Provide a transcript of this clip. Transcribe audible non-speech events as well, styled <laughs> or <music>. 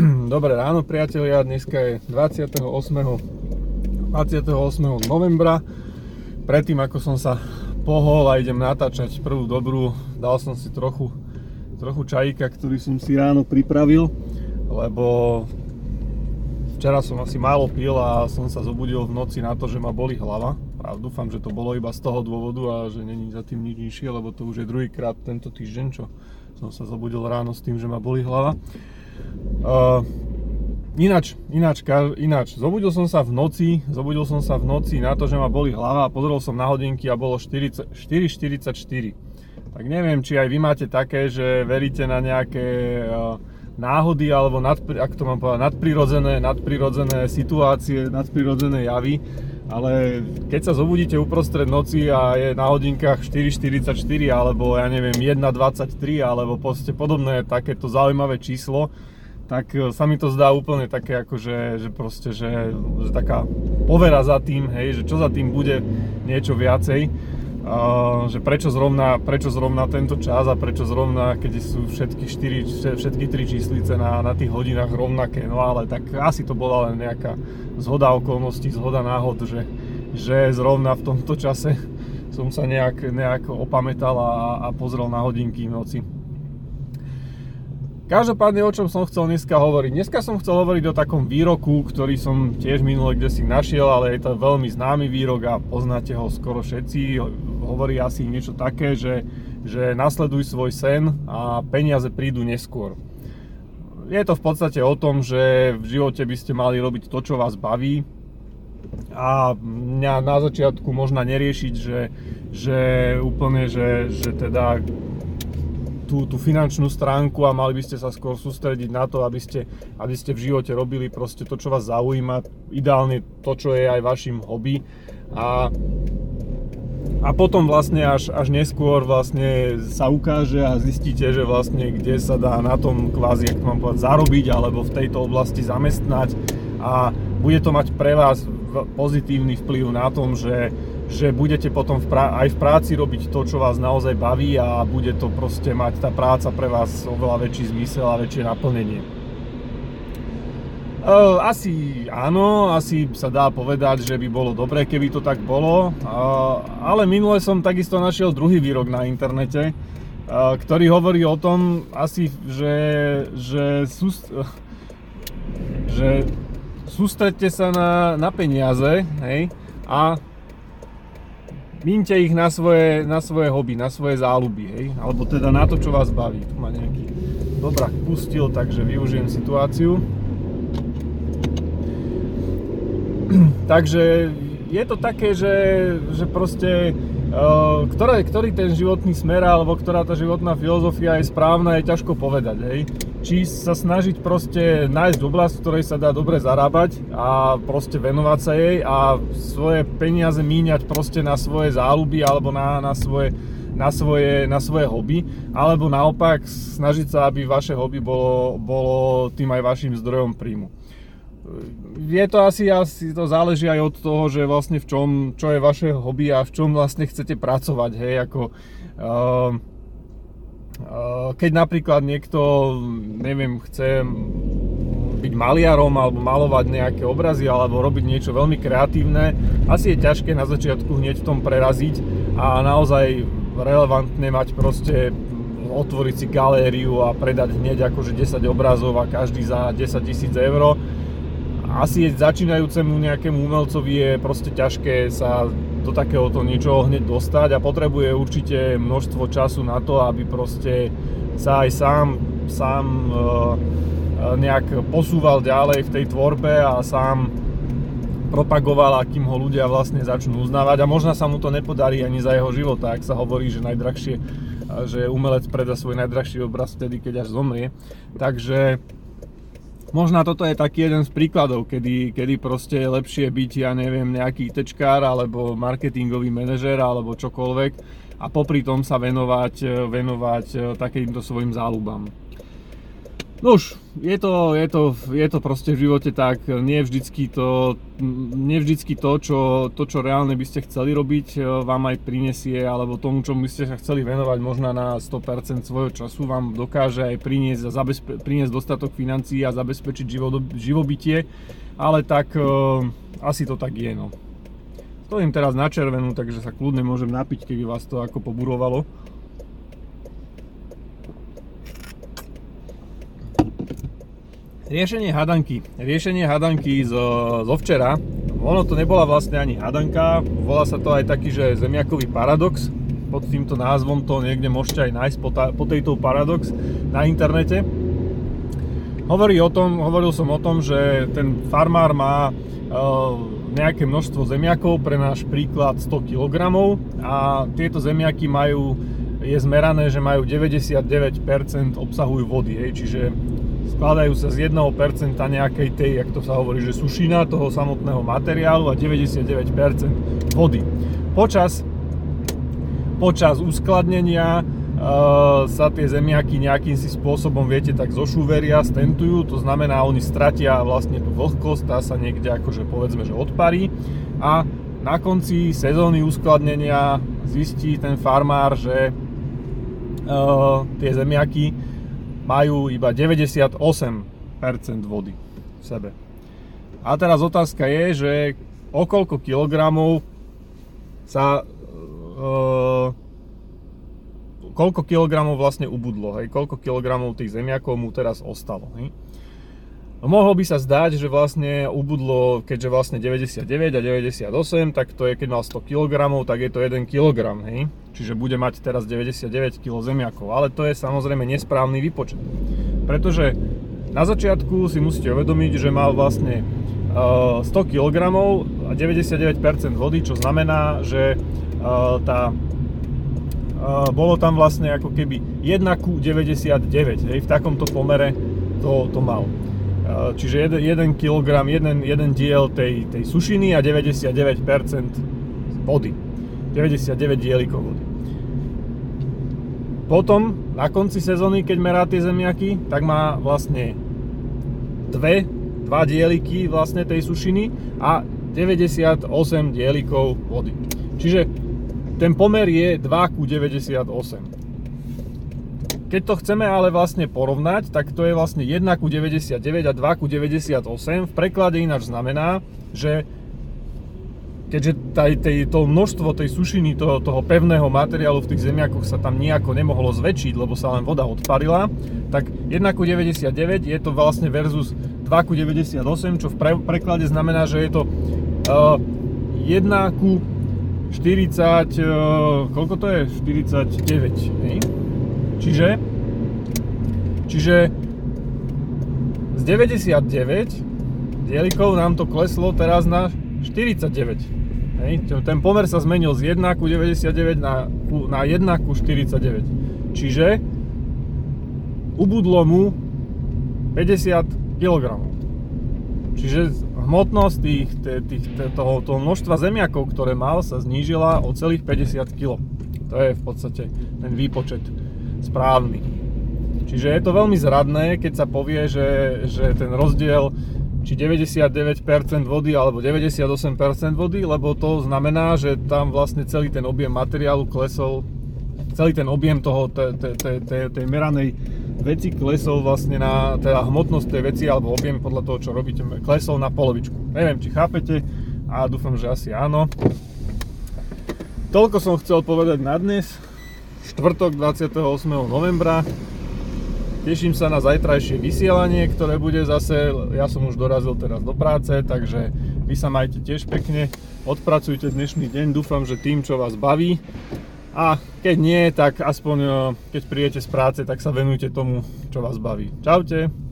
<clears throat> Dobré ráno priatelia, dneska je 28. 28. novembra. Predtým ako som sa pohol a idem natáčať prvú dobrú, dal som si trochu, trochu čajíka, ktorý som si ráno pripravil, lebo včera som asi málo pil a som sa zobudil v noci na to, že ma boli hlava. A dúfam, že to bolo iba z toho dôvodu a že není za tým nič nižšie, lebo to už je druhýkrát tento týždeň, čo som sa zobudil ráno s tým, že ma boli hlava. Uh, ináč, ináč, ináč, zobudil som sa v noci, zobudil som sa v noci na to, že ma boli hlava pozrel som na hodinky a bolo 4.44. Tak neviem, či aj vy máte také, že veríte na nejaké uh, náhody alebo nadpri, ak to mám povedať, nadprirodzené, nadprirodzené situácie, nadprirodzené javy, ale keď sa zobudíte uprostred noci a je na hodinkách 4.44 alebo ja neviem 1.23 alebo proste podobné takéto zaujímavé číslo, tak e, sa mi to zdá úplne také ako, že, že proste, že, že taká povera za tým, hej, že čo za tým bude niečo viacej. Že prečo zrovna, prečo zrovna tento čas a prečo zrovna, keď sú všetky, štyri, všetky tri číslice na, na tých hodinách rovnaké, no ale tak asi to bola len nejaká zhoda okolností, zhoda náhod, že, že zrovna v tomto čase <laughs> som sa nejak, nejak opamätal a, a pozrel na hodinky v noci. Každopádne, o čom som chcel dneska hovoriť? Dneska som chcel hovoriť o takom výroku, ktorý som tiež minule kde si našiel, ale je to veľmi známy výrok a poznáte ho skoro všetci. Hovorí asi niečo také, že, že nasleduj svoj sen a peniaze prídu neskôr. Je to v podstate o tom, že v živote by ste mali robiť to, čo vás baví, a mňa na začiatku možno neriešiť, že, že úplne, že, že teda tú, tú finančnú stránku a mali by ste sa skôr sústrediť na to, aby ste, aby ste v živote robili proste to, čo vás zaujíma, ideálne to, čo je aj vašim hobby. A a potom vlastne až, až neskôr vlastne sa ukáže a zistíte, že vlastne kde sa dá na tom kvázi, jak mám povedať, zarobiť alebo v tejto oblasti zamestnať. A bude to mať pre vás pozitívny vplyv na tom, že že budete potom v prá- aj v práci robiť to, čo vás naozaj baví a bude to proste mať tá práca pre vás oveľa väčší zmysel a väčšie naplnenie. Asi áno, asi sa dá povedať, že by bolo dobré, keby to tak bolo, ale minule som takisto našiel druhý výrok na internete, ktorý hovorí o tom asi, že, že, súst, že sústredte sa na, na peniaze hej, a Mínte ich na svoje, na svoje hobby, na svoje záľuby, hej? Alebo teda na to, čo vás baví. Tu ma nejaký dobrák pustil, takže využijem situáciu. <clears throat> takže je to také, že, že proste ktoré, ktorý ten životný smer alebo ktorá tá životná filozofia je správna, je ťažko povedať, hej či sa snažiť proste nájsť oblasť, v ktorej sa dá dobre zarábať a proste venovať sa jej a svoje peniaze míňať proste na svoje záľuby alebo na, na, svoje, na, svoje, na svoje hobby, alebo naopak snažiť sa, aby vaše hobby bolo, bolo tým aj vašim zdrojom príjmu. Je to asi, asi to záleží aj od toho, že vlastne v čom, čo je vaše hobby a v čom vlastne chcete pracovať, hej, ako uh, keď napríklad niekto, neviem, chce byť maliarom alebo malovať nejaké obrazy alebo robiť niečo veľmi kreatívne, asi je ťažké na začiatku hneď v tom preraziť a naozaj relevantné mať proste otvoriť si galériu a predať hneď akože 10 obrazov a každý za 10 tisíc eur. Asi začínajúcemu nejakému umelcovi je proste ťažké sa do takéhoto niečoho hneď dostať a potrebuje určite množstvo času na to, aby proste sa aj sám, sám e, e, nejak posúval ďalej v tej tvorbe a sám propagoval, akým ho ľudia vlastne začnú uznávať a možno sa mu to nepodarí ani za jeho života, ak sa hovorí, že najdrahšie, že umelec predá svoj najdrahší obraz vtedy, keď až zomrie. Takže Možno toto je taký jeden z príkladov, kedy, kedy proste je lepšie byť, ja neviem, nejaký tečkár alebo marketingový manažer alebo čokoľvek a popri tom sa venovať, venovať e, takýmto svojim záľubám. No už, je to, je, to, je to proste v živote tak, nie vždycky to, nie vždycky to, čo, to, čo reálne by ste chceli robiť, e, vám aj prinesie, alebo tomu, čomu by ste sa chceli venovať možno na 100% svojho času, vám dokáže aj priniesť, zabezpe- priniesť dostatok financií a zabezpečiť život, živobytie, ale tak uh, asi to tak je, no. Stojím teraz na červenú, takže sa kľudne môžem napiť, keby vás to ako poburovalo. Riešenie hadanky. Riešenie hadanky zo, zo včera. Ono to nebola vlastne ani hadanka, volá sa to aj taký, že zemiakový paradox. Pod týmto názvom to niekde môžete aj nájsť, po tejto paradox na internete. Hovorí o tom, hovoril som o tom, že ten farmár má uh, nejaké množstvo zemiakov, pre náš príklad 100 kg a tieto zemiaky majú, je zmerané, že majú 99% obsahujú vody, hej, čiže skladajú sa z 1% nejakej tej, jak to sa hovorí, že sušina toho samotného materiálu a 99% vody. Počas, počas uskladnenia uh, sa tie zemiaky nejakým si spôsobom, viete, tak zošúveria, stentujú, to znamená, oni stratia vlastne tú vlhkosť, tá sa niekde akože povedzme, že odparí a na konci sezóny uskladnenia zistí ten farmár, že uh, tie zemiaky majú iba 98% vody v sebe. A teraz otázka je, že o koľko kilogramov sa uh, koľko kilogramov vlastne ubudlo, hej? koľko kilogramov tých zemiakov mu teraz ostalo. Hej? Mohlo by sa zdať, že vlastne ubudlo, keďže vlastne 99 a 98, tak to je, keď mal 100 kg, tak je to 1 kg, hej? Čiže bude mať teraz 99 kg zemiakov, ale to je samozrejme nesprávny výpočet. Pretože na začiatku si musíte uvedomiť, že mal vlastne 100 kg a 99% vody, čo znamená, že tá bolo tam vlastne ako keby 1 ku 99, hej, v takomto pomere to, to mal. Čiže 1 kg, 1, 1 diel tej, tej sušiny a 99% vody. 99 dielikov vody. Potom, na konci sezóny, keď merá tie zemiaky, tak má vlastne dve, dva dieliky vlastne tej sušiny a 98 dielikov vody. Čiže ten pomer je 2 ku 98. Keď to chceme ale vlastne porovnať, tak to je vlastne 1 ku 99 a 2 ku 98. V preklade ináč znamená, že keďže taj, tej, to množstvo tej sušiny, toho, toho pevného materiálu v tých zemiakoch sa tam nejako nemohlo zväčšiť, lebo sa len voda odparila, tak 1 ku 99 je to vlastne versus 2 ku 98, čo v pre, preklade znamená, že je to uh, 1 ku 40, uh, koľko to je? 49, hej? Čiže, čiže z 99 dielikov nám to kleslo teraz na 49. Hej? Ten pomer sa zmenil z 1 ku 99 na, na 1 ku 49. Čiže ubudlo mu 50 kg. Čiže hmotnosť tých, tých, toho, toho množstva zemiakov, ktoré mal, sa znížila o celých 50 kg. To je v podstate ten výpočet správny. Čiže je to veľmi zradné, keď sa povie, že, že ten rozdiel či 99% vody alebo 98% vody, lebo to znamená, že tam vlastne celý ten objem materiálu klesol, celý ten objem toho, tej, tej, tej, tej meranej veci klesol vlastne na, teda hmotnosť tej veci alebo objem podľa toho, čo robíte, klesol na polovičku. Neviem, či chápete a dúfam, že asi áno. Toľko som chcel povedať na dnes štvrtok 28. novembra. Teším sa na zajtrajšie vysielanie, ktoré bude zase, ja som už dorazil teraz do práce, takže vy sa majte tiež pekne, odpracujte dnešný deň, dúfam, že tým, čo vás baví. A keď nie, tak aspoň keď príjete z práce, tak sa venujte tomu, čo vás baví. Čaute.